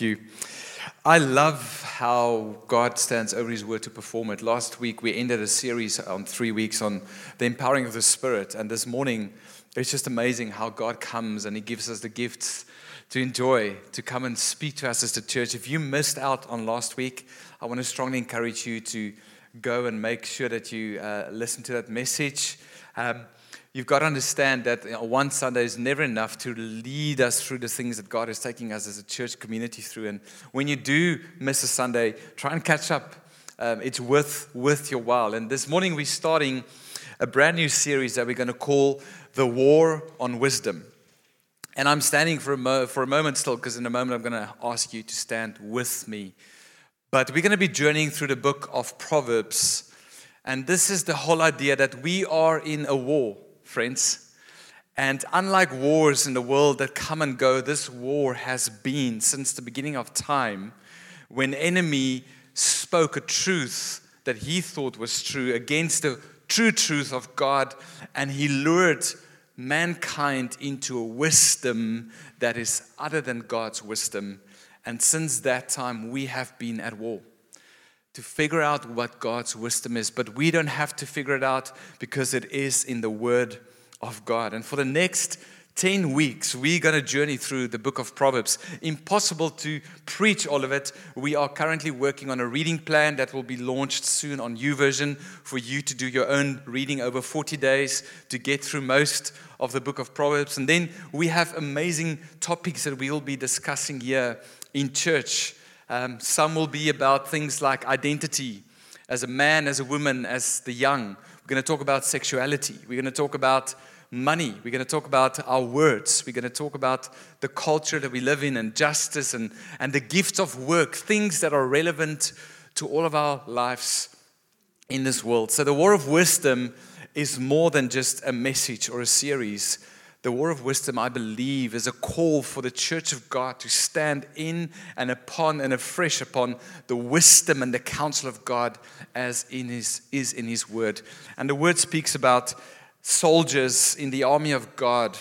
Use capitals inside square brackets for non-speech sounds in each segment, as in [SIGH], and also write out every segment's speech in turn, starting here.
you. I love how God stands over His word to perform it. Last week we ended a series on three weeks on the empowering of the Spirit, and this morning it's just amazing how God comes and He gives us the gifts to enjoy, to come and speak to us as the church. If you missed out on last week, I want to strongly encourage you to go and make sure that you uh, listen to that message. Um, you've got to understand that you know, one Sunday is never enough to lead us through the things that God is taking us as a church community through. And when you do miss a Sunday, try and catch up. Um, it's worth, worth your while. And this morning we're starting a brand new series that we're going to call The War on Wisdom. And I'm standing for a, mo- for a moment still because in a moment I'm going to ask you to stand with me. But we're going to be journeying through the book of Proverbs. And this is the whole idea that we are in a war friends. And unlike wars in the world that come and go, this war has been since the beginning of time when enemy spoke a truth that he thought was true against the true truth of God and he lured mankind into a wisdom that is other than God's wisdom. And since that time, we have been at war to figure out what God's wisdom is, but we don't have to figure it out because it is in the Word of God. And for the next 10 weeks, we're going to journey through the book of Proverbs. Impossible to preach all of it. We are currently working on a reading plan that will be launched soon on YouVersion for you to do your own reading over 40 days to get through most of the book of Proverbs. And then we have amazing topics that we will be discussing here in church. Um, some will be about things like identity as a man, as a woman, as the young. We're going to talk about sexuality. We're going to talk about money. We're going to talk about our words. We're going to talk about the culture that we live in and justice and, and the gifts of work, things that are relevant to all of our lives in this world. So, the War of Wisdom is more than just a message or a series. The War of Wisdom, I believe, is a call for the church of God to stand in and upon and afresh upon the wisdom and the counsel of God as in his, is in His Word. And the Word speaks about soldiers in the army of God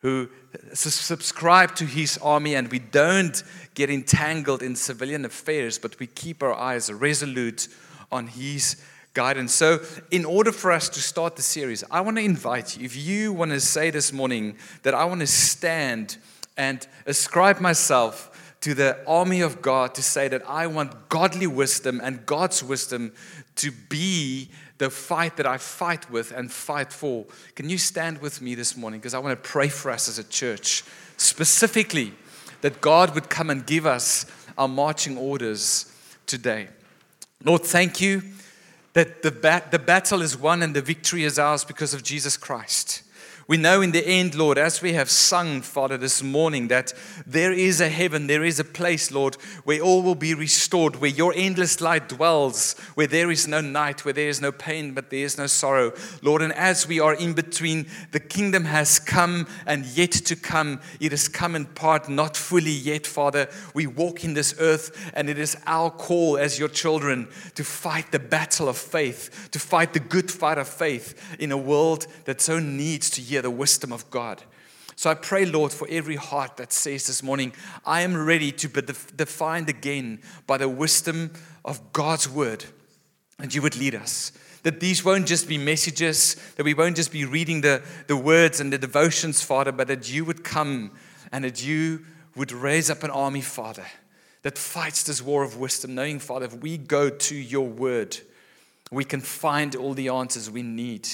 who subscribe to His army, and we don't get entangled in civilian affairs, but we keep our eyes resolute on His guidance. So, in order for us to start the series, I want to invite you, if you want to say this morning that I want to stand and ascribe myself to the army of God to say that I want godly wisdom and God's wisdom to be the fight that I fight with and fight for. Can you stand with me this morning? Because I want to pray for us as a church, specifically that God would come and give us our marching orders today. Lord, thank you that the, bat- the battle is won and the victory is ours because of Jesus Christ. We know in the end, Lord, as we have sung, Father, this morning, that there is a heaven, there is a place, Lord, where all will be restored, where your endless light dwells, where there is no night, where there is no pain, but there is no sorrow. Lord, and as we are in between, the kingdom has come and yet to come. It has come in part, not fully yet, Father. We walk in this earth, and it is our call as your children to fight the battle of faith, to fight the good fight of faith in a world that so needs to hear the wisdom of God. So I pray, Lord, for every heart that says this morning, I am ready to be defined again by the wisdom of God's word, and you would lead us. That these won't just be messages, that we won't just be reading the, the words and the devotions, Father, but that you would come and that you would raise up an army, Father, that fights this war of wisdom, knowing, Father, if we go to your word, we can find all the answers we need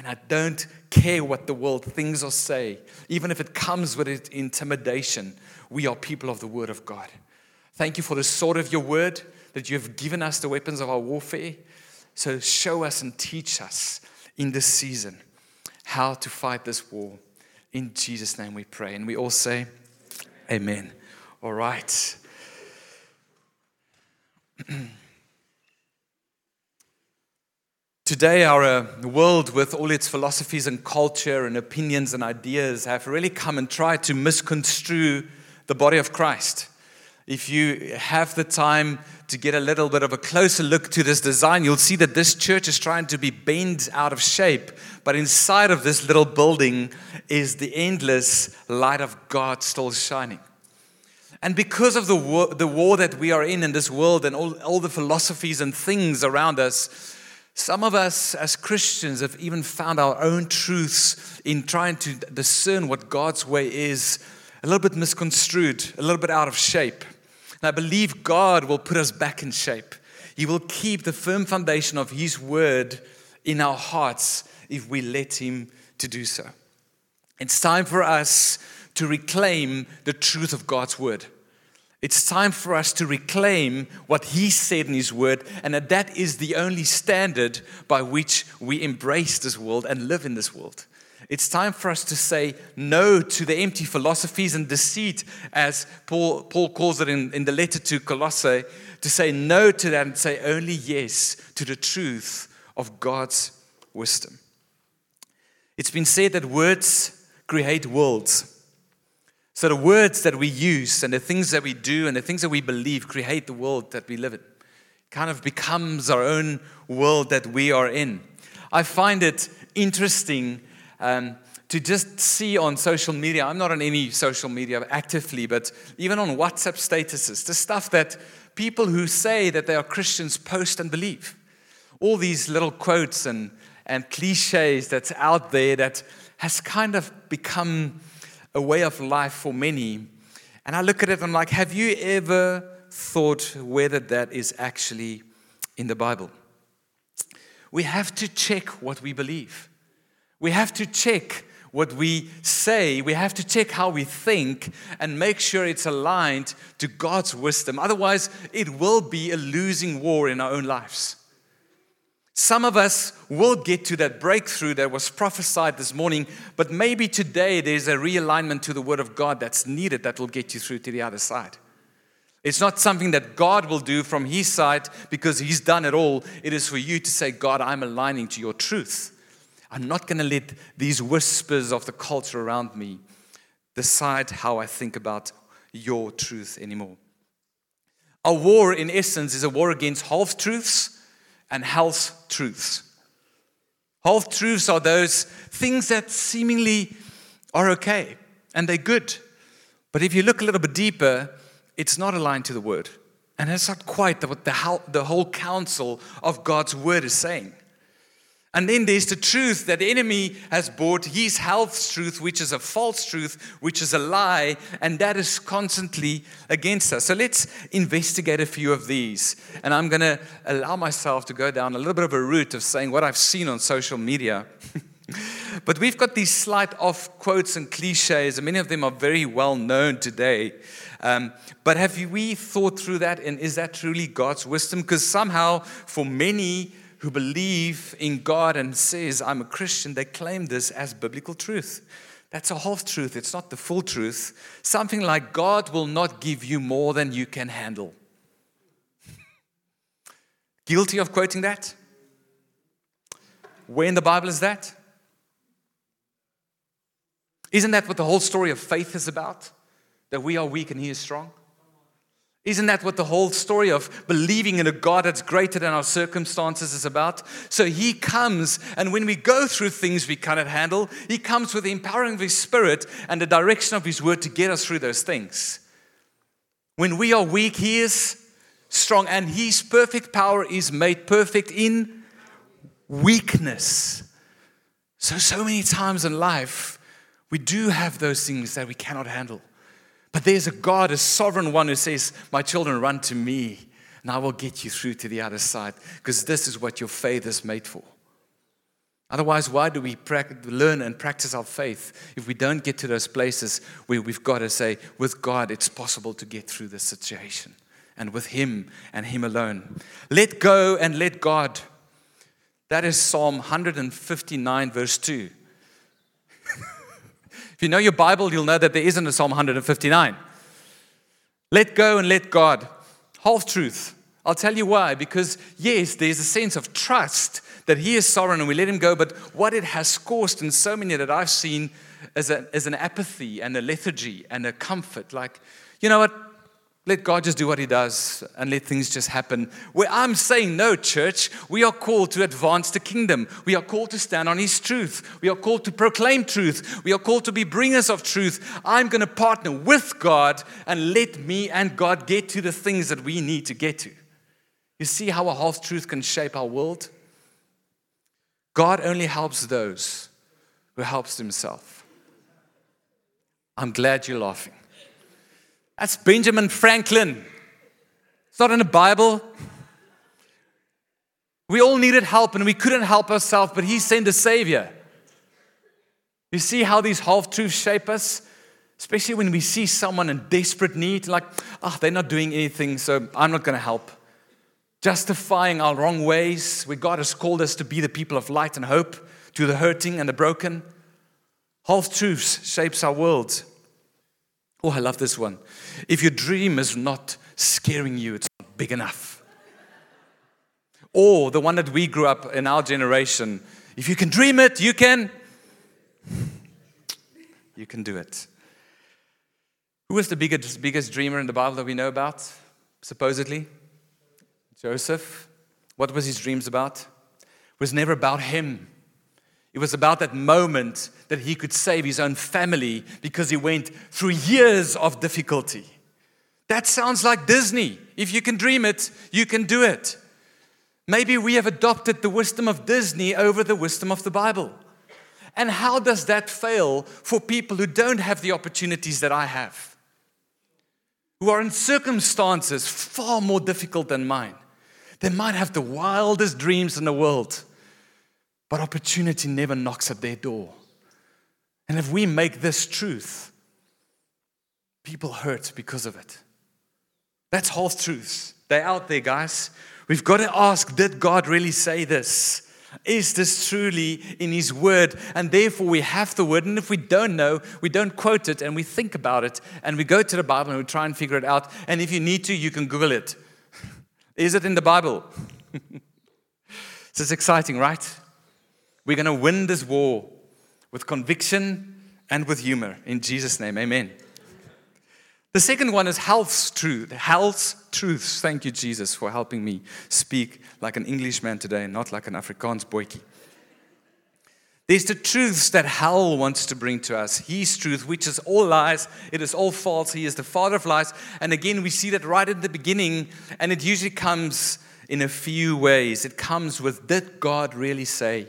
and I don't care what the world thinks or say, even if it comes with it intimidation. We are people of the Word of God. Thank you for the sword of your Word, that you have given us the weapons of our warfare. So show us and teach us in this season how to fight this war. In Jesus' name we pray. And we all say, Amen. All right. [CLEARS THROAT] Today, our uh, world, with all its philosophies and culture and opinions and ideas, have really come and tried to misconstrue the body of Christ. If you have the time to get a little bit of a closer look to this design, you'll see that this church is trying to be bent out of shape. But inside of this little building is the endless light of God still shining. And because of the war, the war that we are in in this world and all, all the philosophies and things around us, some of us as Christians have even found our own truths in trying to discern what God's way is a little bit misconstrued, a little bit out of shape. And I believe God will put us back in shape. He will keep the firm foundation of His word in our hearts if we let Him to do so. It's time for us to reclaim the truth of God's word. It's time for us to reclaim what He said in His Word, and that that is the only standard by which we embrace this world and live in this world. It's time for us to say no to the empty philosophies and deceit, as Paul, Paul calls it in, in the letter to Colossae, to say no to that and say only yes to the truth of God's wisdom. It's been said that words create worlds. So the words that we use and the things that we do and the things that we believe create the world that we live in. Kind of becomes our own world that we are in. I find it interesting um, to just see on social media. I'm not on any social media actively, but even on WhatsApp statuses, the stuff that people who say that they are Christians post and believe. All these little quotes and, and cliches that's out there that has kind of become a way of life for many. And I look at it and I'm like, have you ever thought whether that is actually in the Bible? We have to check what we believe. We have to check what we say. We have to check how we think and make sure it's aligned to God's wisdom. Otherwise, it will be a losing war in our own lives. Some of us will get to that breakthrough that was prophesied this morning, but maybe today there's a realignment to the Word of God that's needed that will get you through to the other side. It's not something that God will do from His side because He's done it all. It is for you to say, God, I'm aligning to your truth. I'm not going to let these whispers of the culture around me decide how I think about your truth anymore. A war, in essence, is a war against half truths and health truths. Health truths are those things that seemingly are okay and they're good. But if you look a little bit deeper, it's not aligned to the word. And it's not quite what the, the whole counsel of God's word is saying. And then there's the truth that the enemy has bought his health truth, which is a false truth, which is a lie, and that is constantly against us. So let's investigate a few of these. And I'm going to allow myself to go down a little bit of a route of saying what I've seen on social media. [LAUGHS] but we've got these slight off quotes and cliches, and many of them are very well known today. Um, but have we thought through that, and is that truly God's wisdom? Because somehow, for many, who believe in God and says, I'm a Christian, they claim this as biblical truth. That's a half truth, it's not the full truth. Something like God will not give you more than you can handle. [LAUGHS] Guilty of quoting that? Where in the Bible is that? Isn't that what the whole story of faith is about? That we are weak and He is strong? Isn't that what the whole story of believing in a God that's greater than our circumstances is about? So He comes, and when we go through things we cannot handle, He comes with the empowering of His Spirit and the direction of His Word to get us through those things. When we are weak, He is strong, and His perfect power is made perfect in weakness. So, so many times in life, we do have those things that we cannot handle. But there's a God, a sovereign one who says, My children, run to me, and I will get you through to the other side, because this is what your faith is made for. Otherwise, why do we learn and practice our faith if we don't get to those places where we've got to say, with God, it's possible to get through this situation, and with Him and Him alone? Let go and let God. That is Psalm 159, verse 2. If you know your Bible, you'll know that there isn't a Psalm 159. Let go and let God. Half truth. I'll tell you why. Because, yes, there's a sense of trust that He is sovereign and we let Him go, but what it has caused in so many that I've seen is, a, is an apathy and a lethargy and a comfort. Like, you know what? Let God just do what He does and let things just happen. Where I'm saying, no, church, we are called to advance the kingdom. We are called to stand on His truth. We are called to proclaim truth. We are called to be bringers of truth. I'm going to partner with God and let me and God get to the things that we need to get to. You see how a half truth can shape our world? God only helps those who helps himself. I'm glad you're laughing. That's Benjamin Franklin. It's not in the Bible. We all needed help and we couldn't help ourselves, but he sent a savior. You see how these half truths shape us? Especially when we see someone in desperate need, like, oh, they're not doing anything, so I'm not going to help justifying our wrong ways, where God has called us to be the people of light and hope to the hurting and the broken. Half truths shapes our world. Oh, I love this one. If your dream is not scaring you, it's not big enough. Or the one that we grew up in our generation. If you can dream it, you can. You can do it. Who was the biggest, biggest dreamer in the Bible that we know about, supposedly? Joseph, what was his dreams about? It was never about him. It was about that moment that he could save his own family because he went through years of difficulty. That sounds like Disney. If you can dream it, you can do it. Maybe we have adopted the wisdom of Disney over the wisdom of the Bible. And how does that fail for people who don't have the opportunities that I have? Who are in circumstances far more difficult than mine. They might have the wildest dreams in the world, but opportunity never knocks at their door. And if we make this truth, people hurt because of it. That's half truths. They're out there, guys. We've got to ask Did God really say this? Is this truly in His Word? And therefore, we have the Word. And if we don't know, we don't quote it and we think about it and we go to the Bible and we try and figure it out. And if you need to, you can Google it. [LAUGHS] Is it in the Bible? [LAUGHS] this is exciting, right? We're going to win this war with conviction and with humor. In Jesus' name, amen. The second one is health's truth. Health's truths. Thank you, Jesus, for helping me speak like an Englishman today, not like an Afrikaans boykie. There's the truths that hell wants to bring to us. His truth, which is all lies, it is all false. He is the father of lies. And again, we see that right at the beginning, and it usually comes in a few ways. It comes with, did God really say?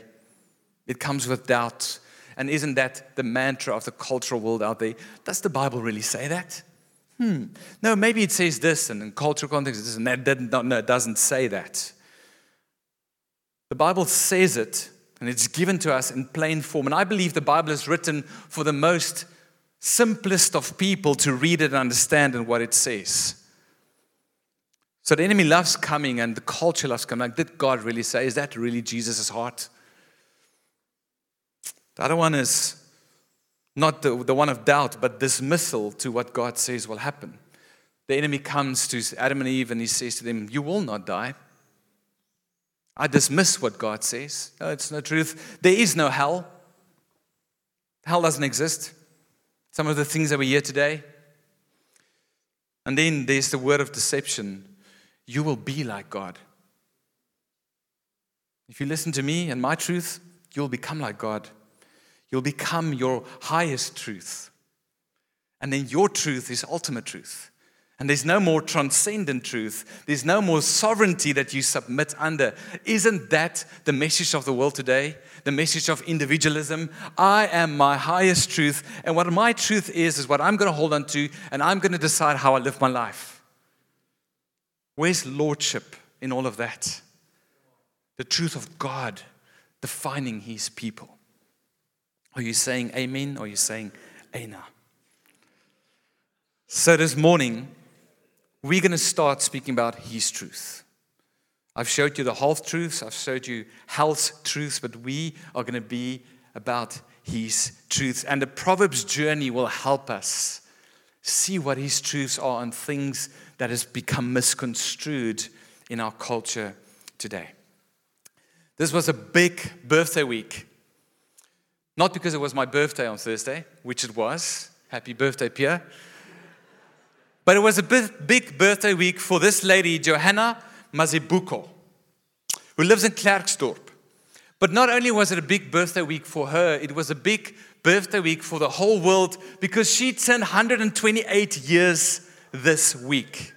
It comes with doubt. And isn't that the mantra of the cultural world out there? Does the Bible really say that? Hmm. No, maybe it says this, and in cultural context, it doesn't, no, it doesn't say that. The Bible says it, and it's given to us in plain form. And I believe the Bible is written for the most simplest of people to read it and understand and what it says. So the enemy loves coming and the culture loves coming. Like, did God really say? Is that really Jesus' heart? The other one is not the, the one of doubt, but dismissal to what God says will happen. The enemy comes to Adam and Eve and he says to them, You will not die. I dismiss what God says. No, it's no truth. There is no hell. Hell doesn't exist. Some of the things that we hear today. And then there's the word of deception. You will be like God. If you listen to me and my truth, you'll become like God. You'll become your highest truth. And then your truth is ultimate truth. And there's no more transcendent truth. There's no more sovereignty that you submit under. Isn't that the message of the world today? The message of individualism? I am my highest truth. And what my truth is, is what I'm going to hold on to, and I'm going to decide how I live my life. Where's lordship in all of that? The truth of God defining his people. Are you saying amen or are you saying Aina? So this morning, we're going to start speaking about His truth. I've showed you the half truths, I've showed you health truths, but we are going to be about His truths. And the Proverbs journey will help us see what His truths are and things that has become misconstrued in our culture today. This was a big birthday week. Not because it was my birthday on Thursday, which it was. Happy birthday, Pierre But it was a big birthday week for this lady, Johanna Mazibuko, who lives in Klerksdorp. But not only was it a big birthday week for her, it was a big birthday week for the whole world because she turned 128 years this week.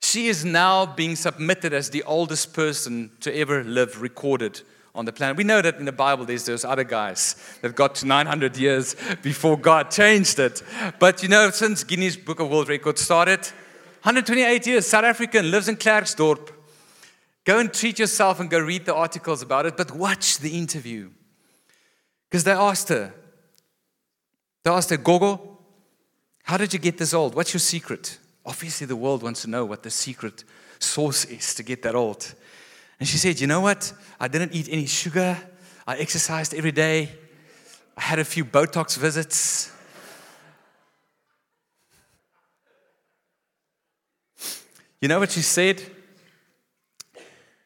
She is now being submitted as the oldest person to ever live recorded on the planet. We know that in the Bible there's those other guys that got to 900 years before God changed it. But you know, since Guinness Book of World Records started, 128 years, South African, lives in Klerksdorp. Go and treat yourself and go read the articles about it, but watch the interview. Because they asked her, they asked her, Gogo, how did you get this old? What's your secret? Obviously, the world wants to know what the secret source is to get that old. And she said, You know what? I didn't eat any sugar. I exercised every day. I had a few Botox visits. You know what she said?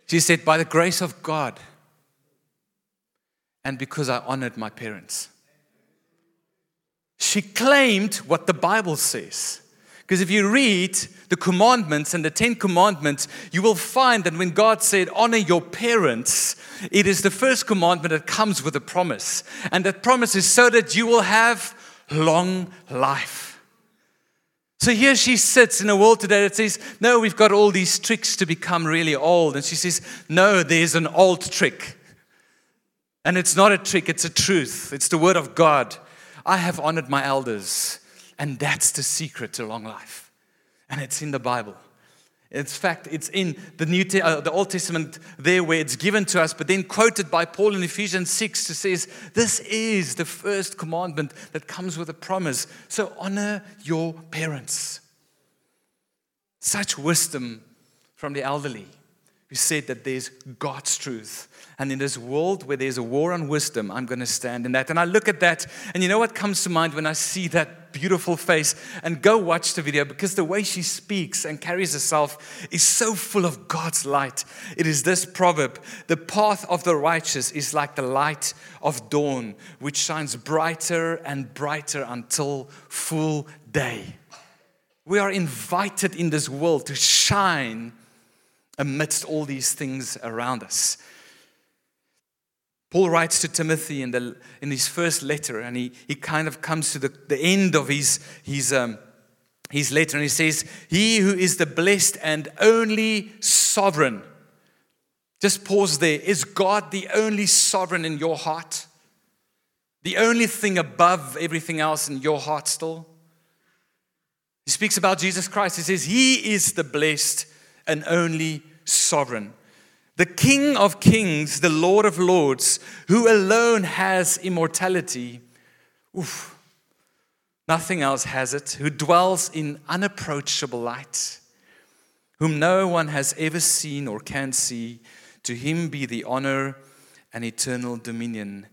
She said, By the grace of God, and because I honored my parents. She claimed what the Bible says. Because if you read the commandments and the Ten Commandments, you will find that when God said, Honor your parents, it is the first commandment that comes with a promise. And that promise is so that you will have long life. So here she sits in a world today that says, No, we've got all these tricks to become really old. And she says, No, there's an old trick. And it's not a trick, it's a truth. It's the word of God. I have honored my elders. And that's the secret to long life. And it's in the Bible. In fact, it's in the New uh, the Old Testament there where it's given to us, but then quoted by Paul in Ephesians 6 to says, This is the first commandment that comes with a promise. So honor your parents. Such wisdom from the elderly who said that there's God's truth and in this world where there's a war on wisdom, I'm going to stand in that. And I look at that, and you know what comes to mind when I see that beautiful face? And go watch the video because the way she speaks and carries herself is so full of God's light. It is this proverb The path of the righteous is like the light of dawn, which shines brighter and brighter until full day. We are invited in this world to shine amidst all these things around us. Paul writes to Timothy in, the, in his first letter, and he, he kind of comes to the, the end of his, his, um, his letter, and he says, He who is the blessed and only sovereign. Just pause there. Is God the only sovereign in your heart? The only thing above everything else in your heart still? He speaks about Jesus Christ. He says, He is the blessed and only sovereign the King of Kings, the Lord of Lords, who alone has immortality. Oof, nothing else has it, who dwells in unapproachable light, whom no one has ever seen or can see. To him be the honor and eternal dominion.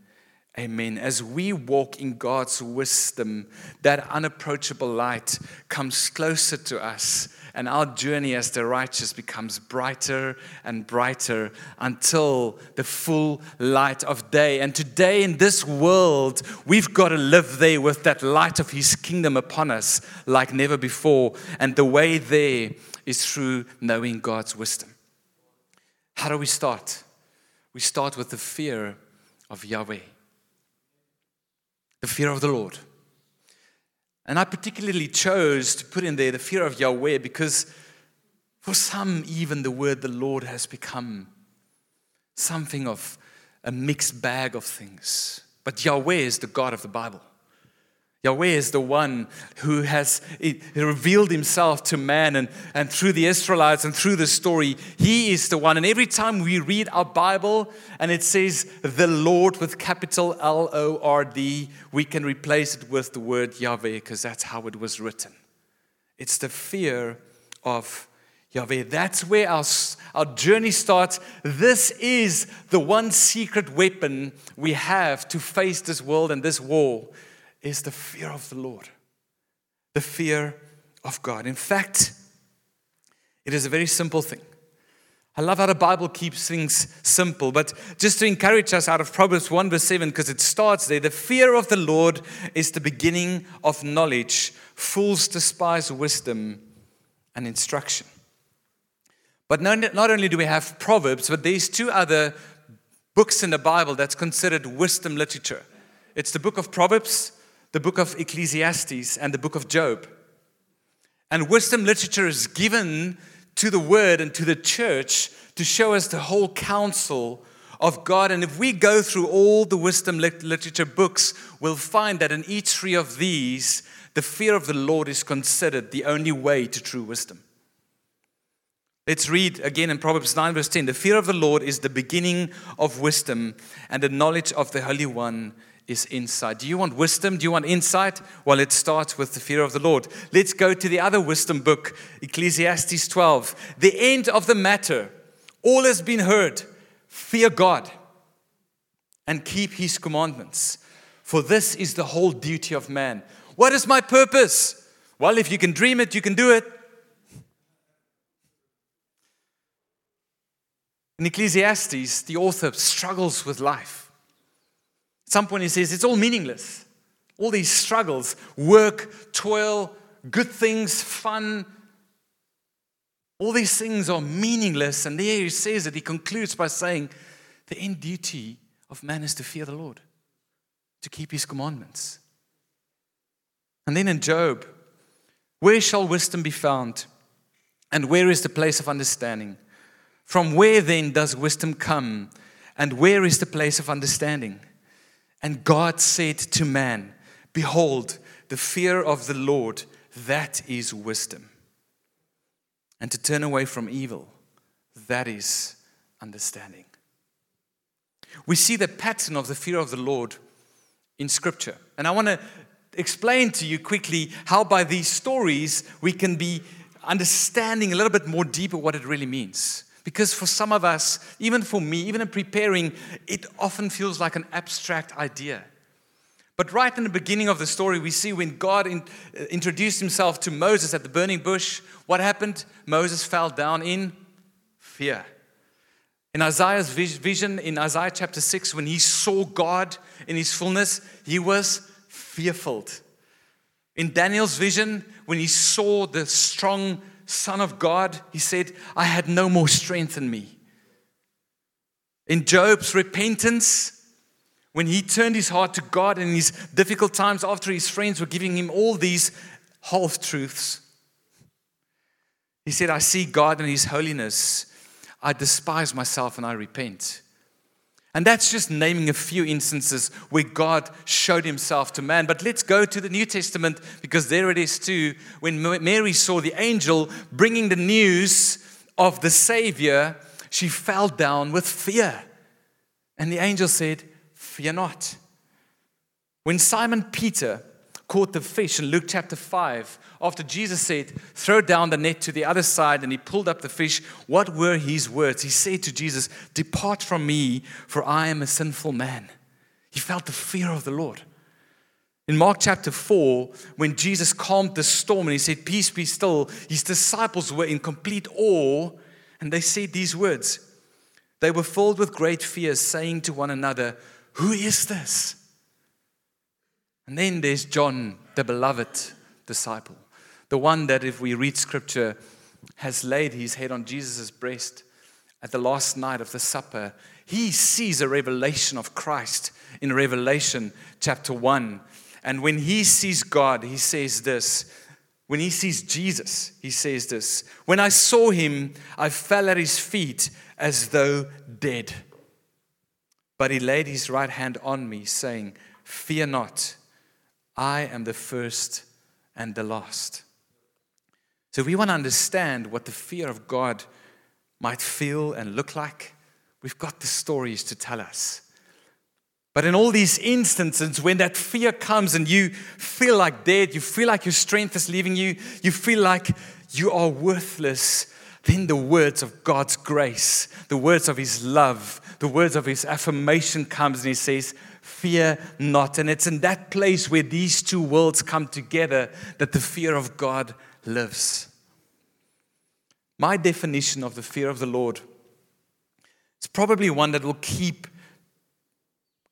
Amen. As we walk in God's wisdom, that unapproachable light comes closer to us and our journey as the righteous becomes brighter and brighter until the full light of day. And today, in this world, we've got to live there with that light of His kingdom upon us like never before. And the way there is through knowing God's wisdom. How do we start? We start with the fear of Yahweh, the fear of the Lord. And I particularly chose to put in there the fear of Yahweh because for some, even the word the Lord has become something of a mixed bag of things. But Yahweh is the God of the Bible. Yahweh is the one who has revealed himself to man, and, and through the Israelites and through the story, he is the one. And every time we read our Bible and it says the Lord with capital L O R D, we can replace it with the word Yahweh because that's how it was written. It's the fear of Yahweh. That's where our, our journey starts. This is the one secret weapon we have to face this world and this war is the fear of the Lord, the fear of God. In fact, it is a very simple thing. I love how the Bible keeps things simple, but just to encourage us out of Proverbs 1 verse 7, because it starts there the fear of the Lord is the beginning of knowledge. Fools despise wisdom and instruction. But not only do we have Proverbs, but there's two other books in the Bible that's considered wisdom literature. It's the book of Proverbs, the book of Ecclesiastes, and the book of Job. And wisdom literature is given to the word and to the church to show us the whole counsel of God. And if we go through all the wisdom literature books, we'll find that in each three of these, the fear of the Lord is considered the only way to true wisdom. Let's read again in Proverbs 9, verse 10. The fear of the Lord is the beginning of wisdom, and the knowledge of the Holy One is insight. Do you want wisdom? Do you want insight? Well, it starts with the fear of the Lord. Let's go to the other wisdom book, Ecclesiastes 12. The end of the matter, all has been heard. Fear God and keep his commandments, for this is the whole duty of man. What is my purpose? Well, if you can dream it, you can do it. In Ecclesiastes, the author struggles with life. At some point, he says it's all meaningless. All these struggles, work, toil, good things, fun, all these things are meaningless. And there he says that he concludes by saying, the end duty of man is to fear the Lord, to keep his commandments. And then in Job, where shall wisdom be found? And where is the place of understanding? From where then does wisdom come? And where is the place of understanding? And God said to man, Behold, the fear of the Lord, that is wisdom. And to turn away from evil, that is understanding. We see the pattern of the fear of the Lord in Scripture. And I want to explain to you quickly how, by these stories, we can be understanding a little bit more deeper what it really means. Because for some of us, even for me, even in preparing, it often feels like an abstract idea. But right in the beginning of the story, we see when God in, uh, introduced himself to Moses at the burning bush, what happened? Moses fell down in fear. In Isaiah's vision, in Isaiah chapter 6, when he saw God in his fullness, he was fearful. In Daniel's vision, when he saw the strong Son of God, he said, I had no more strength in me. In Job's repentance, when he turned his heart to God in his difficult times after his friends were giving him all these half truths, he said, I see God and his holiness. I despise myself and I repent. And that's just naming a few instances where God showed himself to man. But let's go to the New Testament because there it is too. When Mary saw the angel bringing the news of the Savior, she fell down with fear. And the angel said, Fear not. When Simon Peter caught the fish in Luke chapter 5, after Jesus said, Throw down the net to the other side, and he pulled up the fish, what were his words? He said to Jesus, Depart from me, for I am a sinful man. He felt the fear of the Lord. In Mark chapter 4, when Jesus calmed the storm and he said, Peace be still, his disciples were in complete awe, and they said these words. They were filled with great fear, saying to one another, Who is this? And then there's John, the beloved disciple, the one that, if we read scripture, has laid his head on Jesus' breast at the last night of the supper. He sees a revelation of Christ in Revelation chapter 1. And when he sees God, he says this. When he sees Jesus, he says this When I saw him, I fell at his feet as though dead. But he laid his right hand on me, saying, Fear not. I am the first and the last. So, we want to understand what the fear of God might feel and look like. We've got the stories to tell us. But in all these instances, when that fear comes and you feel like dead, you feel like your strength is leaving you, you feel like you are worthless, then the words of God's grace, the words of His love, the words of His affirmation comes and He says, fear not. And it's in that place where these two worlds come together that the fear of God lives. My definition of the fear of the Lord It's probably one that will keep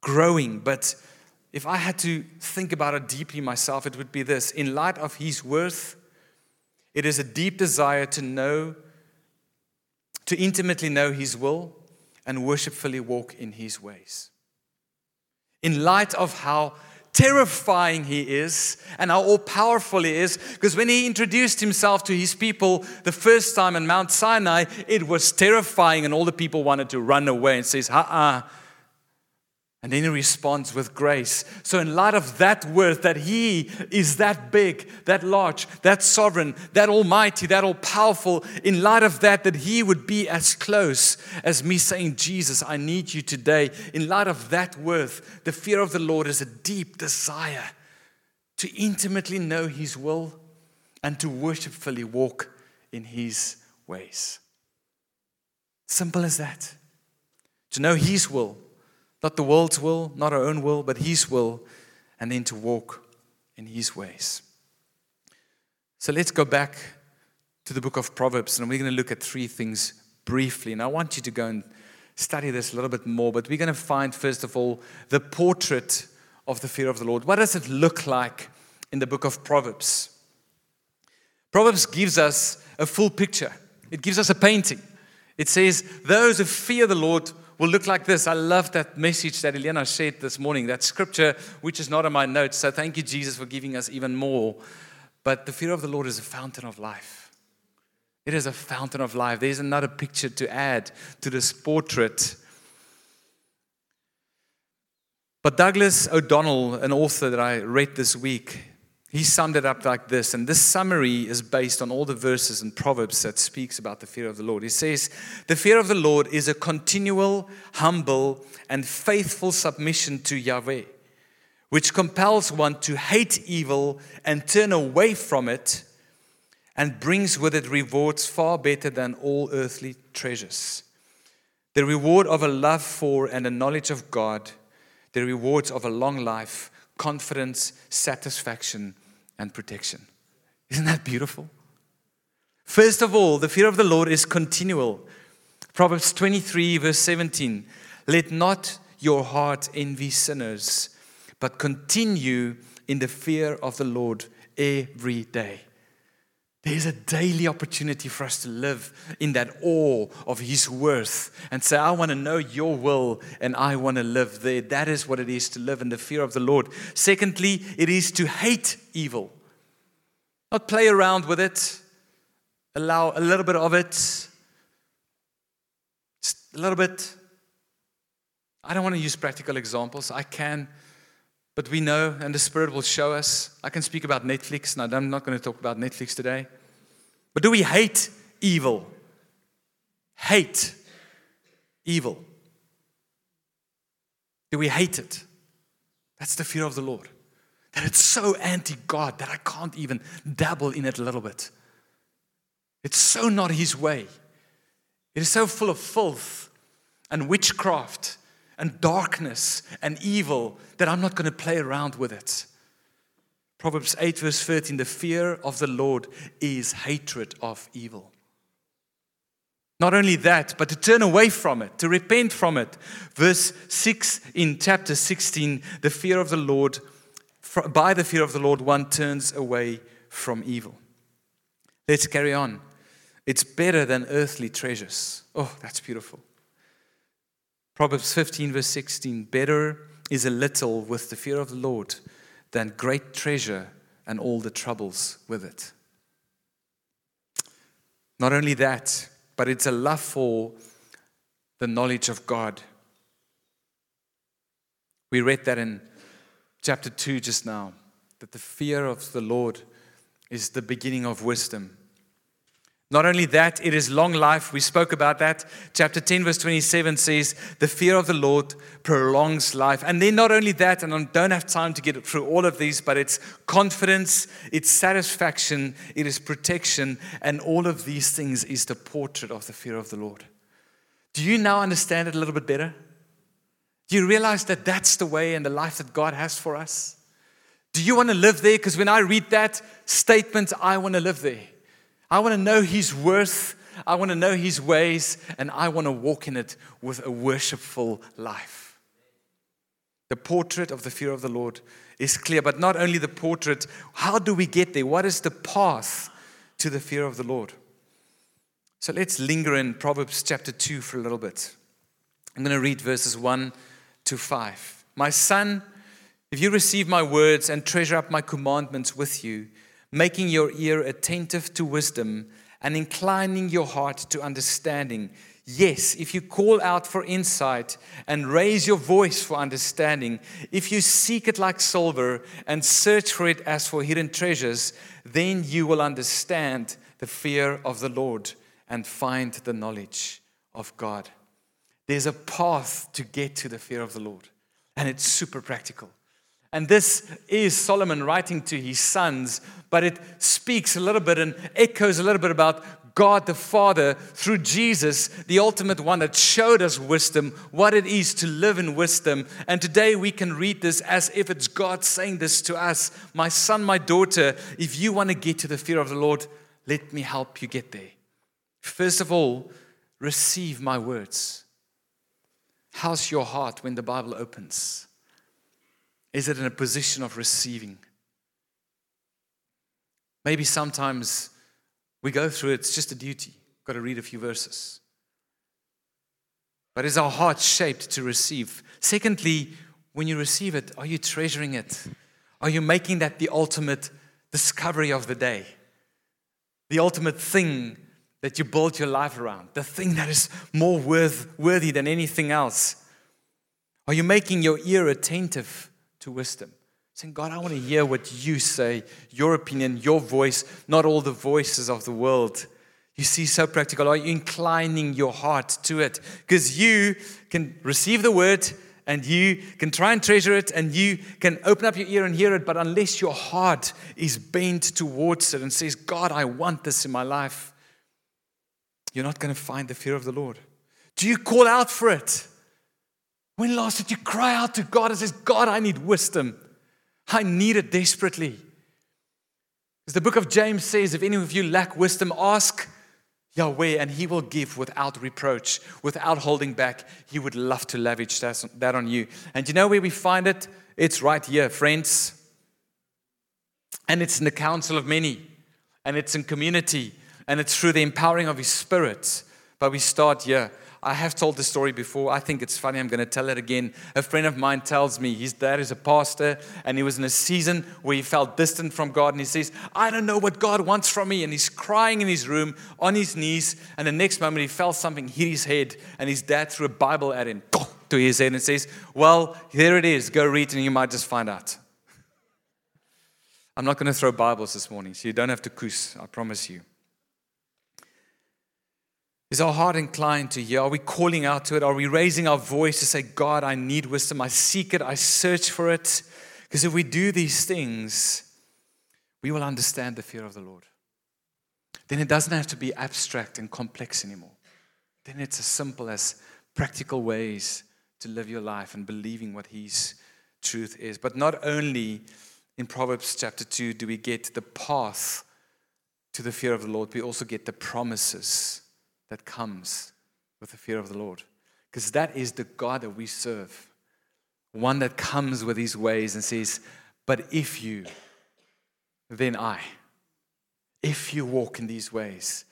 growing, but if I had to think about it deeply myself, it would be this in light of His worth, it is a deep desire to know, to intimately know His will and worshipfully walk in His ways. In light of how terrifying he is and how all powerful he is. Because when he introduced himself to his people the first time on Mount Sinai, it was terrifying, and all the people wanted to run away and says, "Ha uh and then he responds with grace. So, in light of that worth, that he is that big, that large, that sovereign, that almighty, that all powerful, in light of that, that he would be as close as me saying, Jesus, I need you today. In light of that worth, the fear of the Lord is a deep desire to intimately know his will and to worshipfully walk in his ways. Simple as that. To know his will not the world's will, not our own will, but His will, and then to walk in His ways. So let's go back to the book of Proverbs, and we're going to look at three things briefly. And I want you to go and study this a little bit more, but we're going to find, first of all, the portrait of the fear of the Lord. What does it look like in the book of Proverbs? Proverbs gives us a full picture, it gives us a painting. It says, Those who fear the Lord will look like this. I love that message that Elena shared this morning, that scripture, which is not on my notes. So thank you, Jesus, for giving us even more. But the fear of the Lord is a fountain of life. It is a fountain of life. There's another picture to add to this portrait. But Douglas O'Donnell, an author that I read this week, he summed it up like this, and this summary is based on all the verses and Proverbs that speaks about the fear of the Lord. He says, "The fear of the Lord is a continual, humble, and faithful submission to Yahweh, which compels one to hate evil and turn away from it, and brings with it rewards far better than all earthly treasures. The reward of a love for and a knowledge of God, the rewards of a long life, confidence, satisfaction." And protection. Isn't that beautiful? First of all, the fear of the Lord is continual. Proverbs 23, verse 17 Let not your heart envy sinners, but continue in the fear of the Lord every day. There's a daily opportunity for us to live in that awe of His worth and say, I want to know your will and I want to live there. That is what it is to live in the fear of the Lord. Secondly, it is to hate evil, not play around with it, allow a little bit of it, a little bit. I don't want to use practical examples. I can. But we know, and the Spirit will show us. I can speak about Netflix, and I'm not going to talk about Netflix today. But do we hate evil? Hate evil. Do we hate it? That's the fear of the Lord. That it's so anti God that I can't even dabble in it a little bit. It's so not His way. It is so full of filth and witchcraft and darkness and evil that I'm not going to play around with it. Proverbs 8, verse 13 the fear of the Lord is hatred of evil. Not only that, but to turn away from it, to repent from it. Verse 6 in chapter 16 the fear of the Lord, by the fear of the Lord, one turns away from evil. Let's carry on. It's better than earthly treasures. Oh, that's beautiful. Proverbs 15, verse 16 Better is a little with the fear of the Lord than great treasure and all the troubles with it. Not only that, but it's a love for the knowledge of God. We read that in chapter 2 just now, that the fear of the Lord is the beginning of wisdom. Not only that, it is long life. We spoke about that. Chapter 10, verse 27 says, The fear of the Lord prolongs life. And then, not only that, and I don't have time to get through all of these, but it's confidence, it's satisfaction, it is protection, and all of these things is the portrait of the fear of the Lord. Do you now understand it a little bit better? Do you realize that that's the way and the life that God has for us? Do you want to live there? Because when I read that statement, I want to live there. I want to know His worth. I want to know his ways, and I want to walk in it with a worshipful life. The portrait of the fear of the Lord is clear, but not only the portrait, how do we get there? What is the path to the fear of the Lord? So let's linger in Proverbs chapter 2 for a little bit. I'm going to read verses 1 to 5. My son, if you receive my words and treasure up my commandments with you, making your ear attentive to wisdom and inclining your heart to understanding, yes, if you call out for insight and raise your voice for understanding, if you seek it like silver and search for it as for hidden treasures, then you will understand the fear of the Lord and find the knowledge of God. There's a path to get to the fear of the Lord, and it's super practical. And this is Solomon writing to his sons, but it speaks a little bit and echoes a little bit about God the Father through Jesus, the ultimate one that showed us wisdom, what it is to live in wisdom. And today we can read this as if it's God saying this to us My son, my daughter, if you want to get to the fear of the Lord, let me help you get there. First of all, receive my words. How's your heart when the Bible opens? Is it in a position of receiving? Maybe sometimes we go through it, it's just a duty. Got to read a few verses. But is our heart shaped to receive? Secondly, when you receive it, are you treasuring it? Are you making that the ultimate discovery of the day? The ultimate thing that you build your life around, the thing that is more worth, worthy than anything else? Are you making your ear attentive to wisdom? Saying, God, I want to hear what you say, your opinion, your voice, not all the voices of the world. You see, so practical. Are you inclining your heart to it? Because you can receive the word and you can try and treasure it and you can open up your ear and hear it, but unless your heart is bent towards it and says, God, I want this in my life, you're not going to find the fear of the Lord. Do you call out for it? When last did you cry out to God and says, God, I need wisdom. I need it desperately. As the book of James says, if any of you lack wisdom, ask Yahweh and he will give without reproach, without holding back. He would love to lavish that on you. And you know where we find it? It's right here, friends. And it's in the counsel of many, and it's in community, and it's through the empowering of His Spirit. But we start here. I have told this story before. I think it's funny. I'm going to tell it again. A friend of mine tells me his dad is a pastor and he was in a season where he felt distant from God. And he says, I don't know what God wants from me. And he's crying in his room on his knees. And the next moment he felt something hit his head. And his dad threw a Bible at him to his head and says, Well, here it is. Go read and you might just find out. I'm not going to throw Bibles this morning, so you don't have to kuss, I promise you. Is our heart inclined to hear? Are we calling out to it? Are we raising our voice to say, God, I need wisdom. I seek it. I search for it. Because if we do these things, we will understand the fear of the Lord. Then it doesn't have to be abstract and complex anymore. Then it's as simple as practical ways to live your life and believing what His truth is. But not only in Proverbs chapter 2 do we get the path to the fear of the Lord, we also get the promises that comes with the fear of the Lord. Because that is the God that we serve. One that comes with his ways and says, But if you, then I. If you walk in these ways,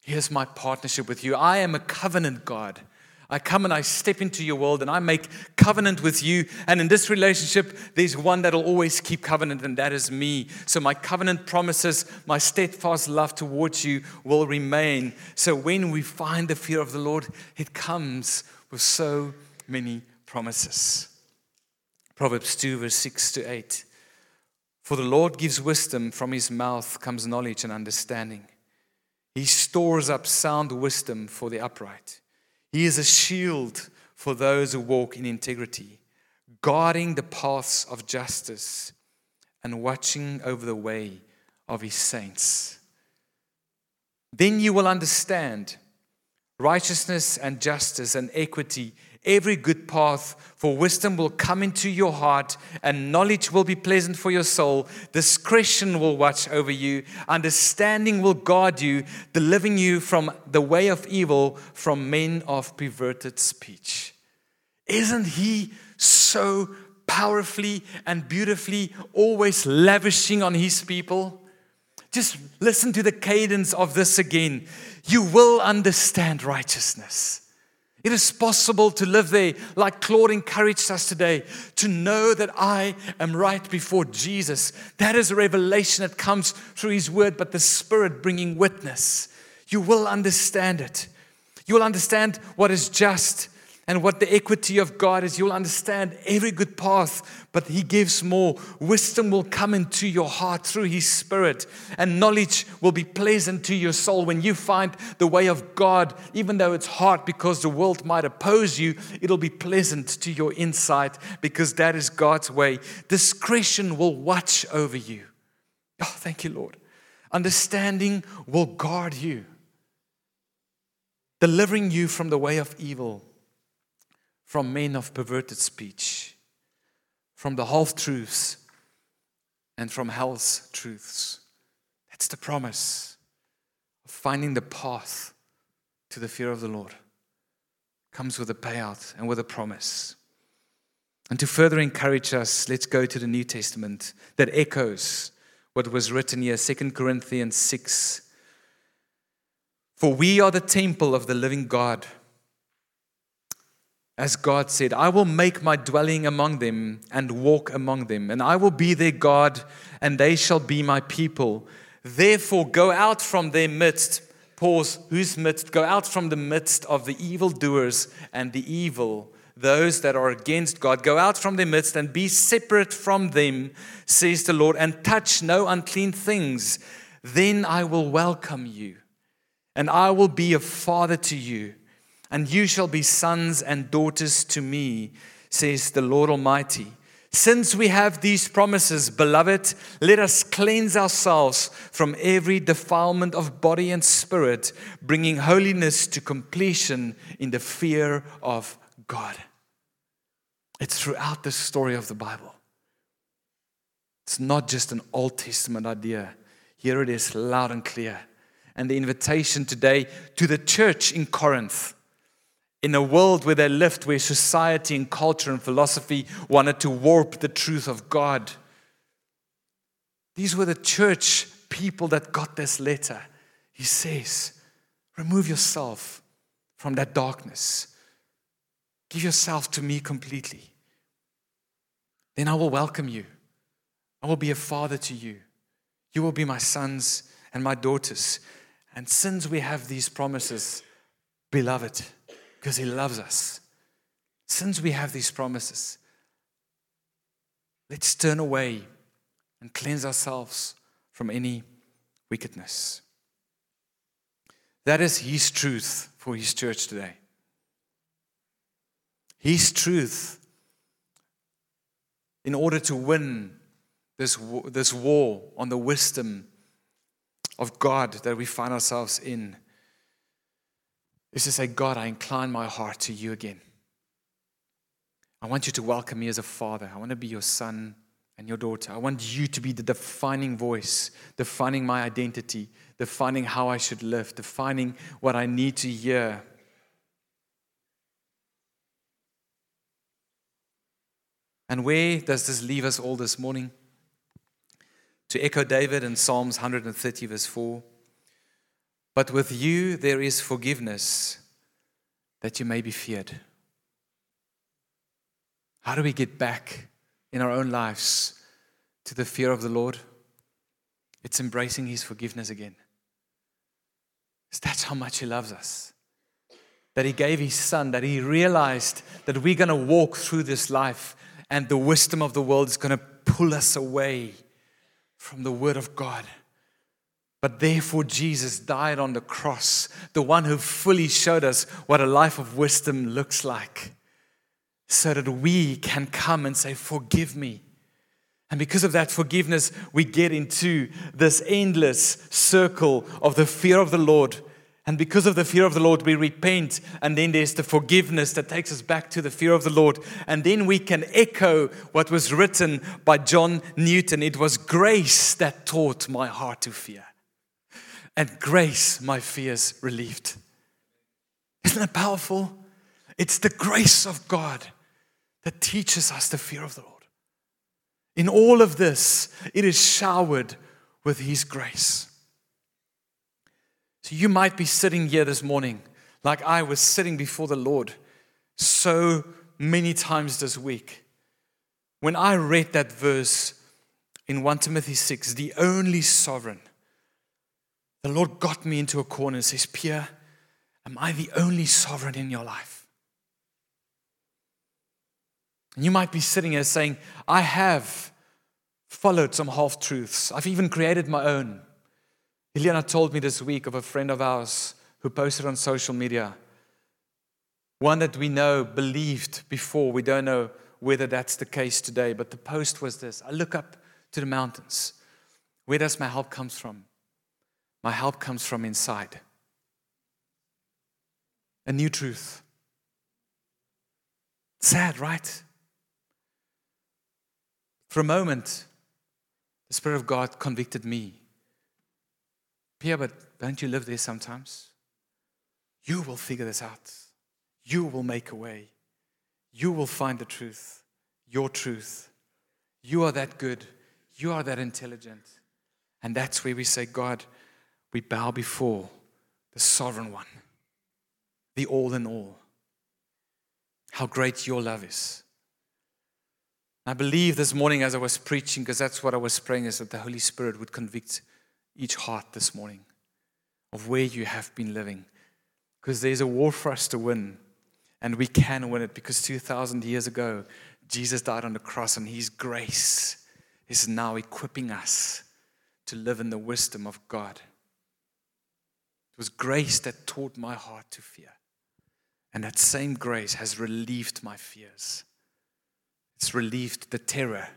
here's my partnership with you. I am a covenant God. I come and I step into your world and I make covenant with you. And in this relationship, there's one that'll always keep covenant, and that is me. So my covenant promises, my steadfast love towards you will remain. So when we find the fear of the Lord, it comes with so many promises. Proverbs 2, verse 6 to 8. For the Lord gives wisdom, from his mouth comes knowledge and understanding. He stores up sound wisdom for the upright. He is a shield for those who walk in integrity, guarding the paths of justice and watching over the way of his saints. Then you will understand righteousness and justice and equity every good path, for wisdom will come into your heart, and knowledge will be pleasant for your soul. Discretion will watch over you, understanding will guard you, delivering you from the way of evil, from men of perverted speech. Isn't he so powerfully and beautifully always lavishing on his people? Just listen to the cadence of this again. You will understand righteousness. It is possible to live there, like Claude encouraged us today, to know that I am right before Jesus. That is a revelation that comes through His Word, but the Spirit bringing witness. You will understand it. You will understand what is just and what the equity of God is, you'll understand every good path, but He gives more. Wisdom will come into your heart through His Spirit, and knowledge will be pleasant to your soul. When you find the way of God, even though it's hard because the world might oppose you, it'll be pleasant to your insight because that is God's way. Discretion will watch over you. Oh, thank you, Lord. Understanding will guard you, delivering you from the way of evil from men of perverted speech, from the half truths, and from hell's truths. That's the promise of finding the path to the fear of the Lord. Comes with a payout and with a promise. And to further encourage us, let's go to the New Testament that echoes what was written here, 2 Corinthians 6. For we are the temple of the living God as God said, I will make my dwelling among them and walk among them, and I will be their God, and they shall be my people. Therefore, go out from their midst. Pause, whose midst? Go out from the midst of the evildoers and the evil, those that are against God. Go out from their midst and be separate from them, says the Lord, and touch no unclean things. Then I will welcome you, and I will be a father to you and you shall be sons and daughters to me, says the Lord Almighty. Since we have these promises, beloved, let us cleanse ourselves from every defilement of body and spirit, bringing holiness to completion in the fear of God. It's throughout the story of the Bible. It's not just an Old Testament idea. Here it is, loud and clear. And the invitation today to the church in Corinth in a world where they lived, where society and culture and philosophy wanted to warp the truth of God. These were the church people that got this letter. He says, Remove yourself from that darkness, give yourself to me completely. Then I will welcome you. I will be a father to you. You will be my sons and my daughters. And since we have these promises, beloved, because He loves us. Since we have these promises, let's turn away and cleanse ourselves from any wickedness. That is His truth for His church today. His truth in order to win this, this war on the wisdom of God that we find ourselves in is to say, God, I incline my heart to you again. I want you to welcome me as a father. I want to be your son and your daughter. I want you to be the defining voice, defining my identity, defining how I should live, defining what I need to hear. And where does this leave us all this morning? To echo David in Psalms 130, verse 4 but with you there is forgiveness that you may be feared. How do we get back in our own lives to the fear of the Lord? It's embracing His forgiveness again. That's how much He loves us. That He gave His Son, that He realized that we're going to walk through this life and the wisdom of the world is going to pull us away from the Word of God. But therefore, Jesus died on the cross, the one who fully showed us what a life of wisdom looks like, so that we can come and say, Forgive me. And because of that forgiveness, we get into this endless circle of the fear of the Lord And because of the fear of the Lord, we repent. And then there's the forgiveness that takes us back to the fear of the Lord. And then we can echo what was written by John Newton it was grace that taught my heart to fear. And grace, my fears relieved. Isn't that powerful? It's the grace of God that teaches us the fear of the Lord. In all of this, it is showered with His grace. So you might be sitting here this morning like I was sitting before the Lord so many times this week. When I read that verse in 1 Timothy 6, the only sovereign, the Lord got me into a corner and says, Pierre, am I the only sovereign in your life? And you might be sitting here saying, I have followed some half truths. I've even created my own. Helena told me this week of a friend of ours who posted on social media. One that we know believed before. We don't know whether that's the case today, but the post was this I look up to the mountains. Where does my help come from? My help comes from inside. A new truth. Sad, right? For a moment, the Spirit of God convicted me Pierre, but don't you live there sometimes? You will figure this out. You will make a way. You will find the truth, your truth. You are that good. You are that intelligent. And that's where we say, God, we bow before the sovereign one, the all in all. How great your love is. I believe this morning as I was preaching, because that's what I was praying, is that the Holy Spirit would convict each heart this morning of where you have been living. Because there's a war for us to win, and we can win it because 2,000 years ago, Jesus died on the cross, and His grace is now equipping us to live in the wisdom of God. Was grace that taught my heart to fear. And that same grace has relieved my fears. It's relieved the terror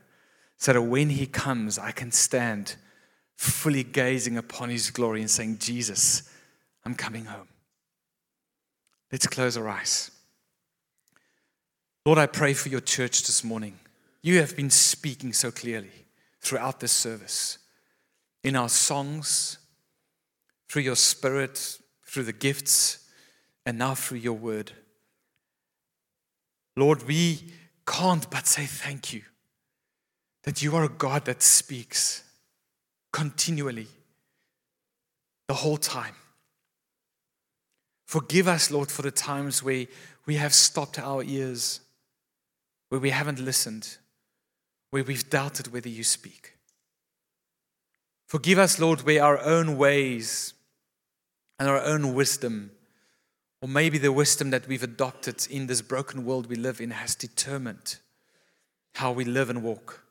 so that when He comes, I can stand fully gazing upon his glory and saying, Jesus, I'm coming home. Let's close our eyes. Lord, I pray for your church this morning. You have been speaking so clearly throughout this service, in our songs, through your spirit, through the gifts, and now through your word. Lord, we can't but say thank you that you are a God that speaks continually, the whole time. Forgive us, Lord, for the times where we have stopped our ears, where we haven't listened, where we've doubted whether you speak. Forgive us, Lord, where our own ways and our own wisdom, or maybe the wisdom that we've adopted in this broken world we live in, has determined how we live and walk.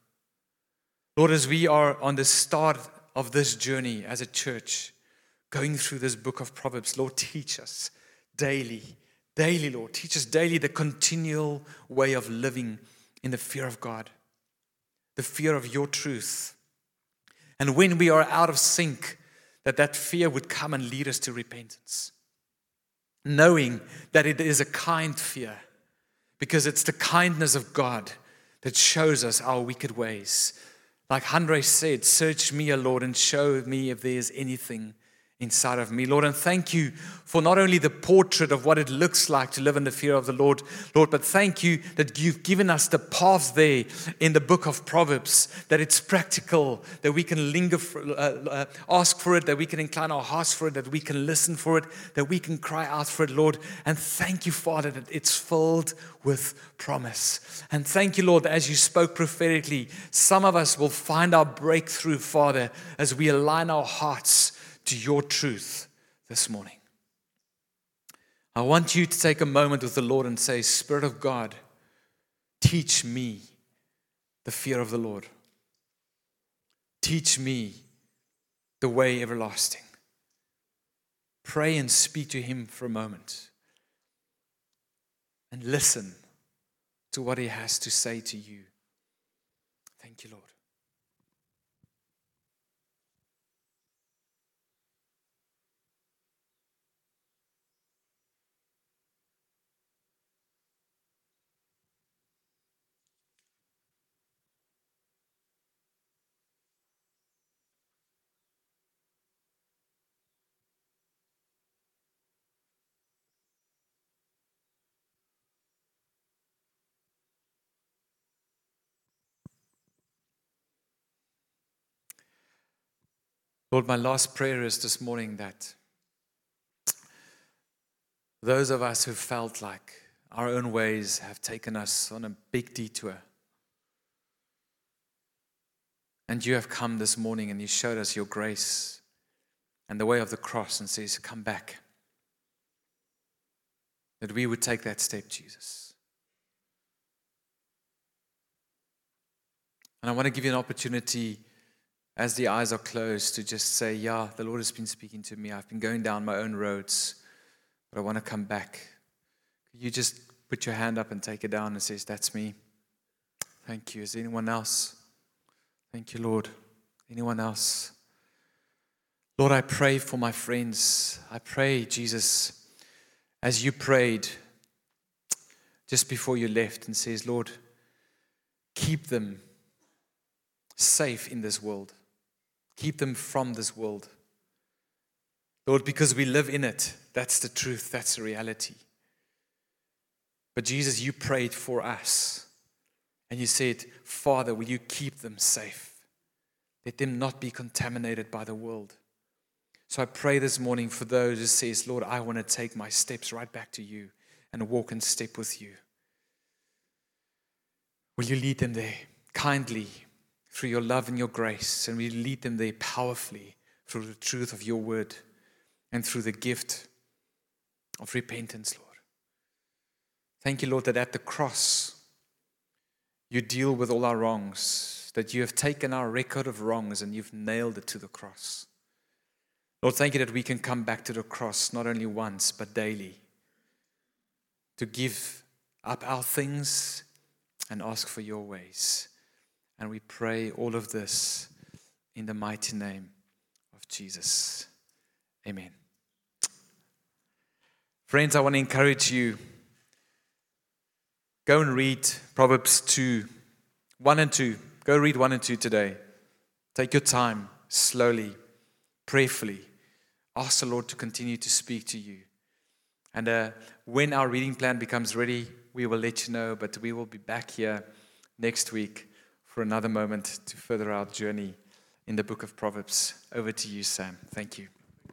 Lord, as we are on the start of this journey as a church, going through this book of Proverbs, Lord, teach us daily, daily, Lord, teach us daily the continual way of living in the fear of God, the fear of your truth. And when we are out of sync, that that fear would come and lead us to repentance. Knowing that it is a kind fear, because it's the kindness of God that shows us our wicked ways, like Andre said, search me, O Lord, and show me if there's anything inside of me. Lord, and thank you for not only the portrait of what it looks like to live in the fear of the Lord, Lord, but thank you that you've given us the path there in the book of Proverbs, that it's practical, that we can linger, for, uh, uh, ask for it, that we can incline our hearts for it, that we can listen for it, that we can cry out for it, Lord. And thank you, Father, that it's filled with promise. And thank you, Lord, that as you spoke prophetically, some of us will find our breakthrough, Father, as we align our hearts to your truth this morning. I want you to take a moment with the Lord and say, Spirit of God, teach me the fear of the Lord. Teach me the way everlasting. Pray and speak to Him for a moment and listen to what He has to say to you Lord. Lord, my last prayer is this morning that those of us who felt like our own ways have taken us on a big detour. And you have come this morning and you showed us your grace and the way of the cross and says, Come back. That we would take that step, Jesus. And I want to give you an opportunity as the eyes are closed to just say, Yeah, the Lord has been speaking to me. I've been going down my own roads but I want to come back. Could You just put your hand up and take it down and says, That's me. Thank you. Is anyone else? Thank you, Lord. Anyone else? Lord, I pray for my friends. I pray, Jesus, as you prayed just before you left and says, Lord, keep them safe in this world. Keep them from this world. Lord, because we live in it, that's the truth, that's the reality. But Jesus, you prayed for us. And you said, Father, will you keep them safe? Let them not be contaminated by the world. So I pray this morning for those who says, Lord, I want to take my steps right back to you and walk in step with you. Will you lead them there kindly through your love and your grace? And we lead them there powerfully through the truth of your word and through the gift of repentance, Lord. Thank you, Lord, that at the cross you deal with all our wrongs, that you have taken our record of wrongs and you've nailed it to the cross. Lord, thank you that we can come back to the cross not only once, but daily to give up our things and ask for your ways. And we pray all of this in the mighty name of Jesus. Amen. Friends, I want to encourage you. Go and read Proverbs 2, 1 and 2. Go read 1 and 2 today. Take your time, slowly, prayerfully. Ask the Lord to continue to speak to you. And uh, when our reading plan becomes ready, we will let you know. But we will be back here next week for another moment to further our journey in the book of Proverbs. Over to you, Sam. Thank you.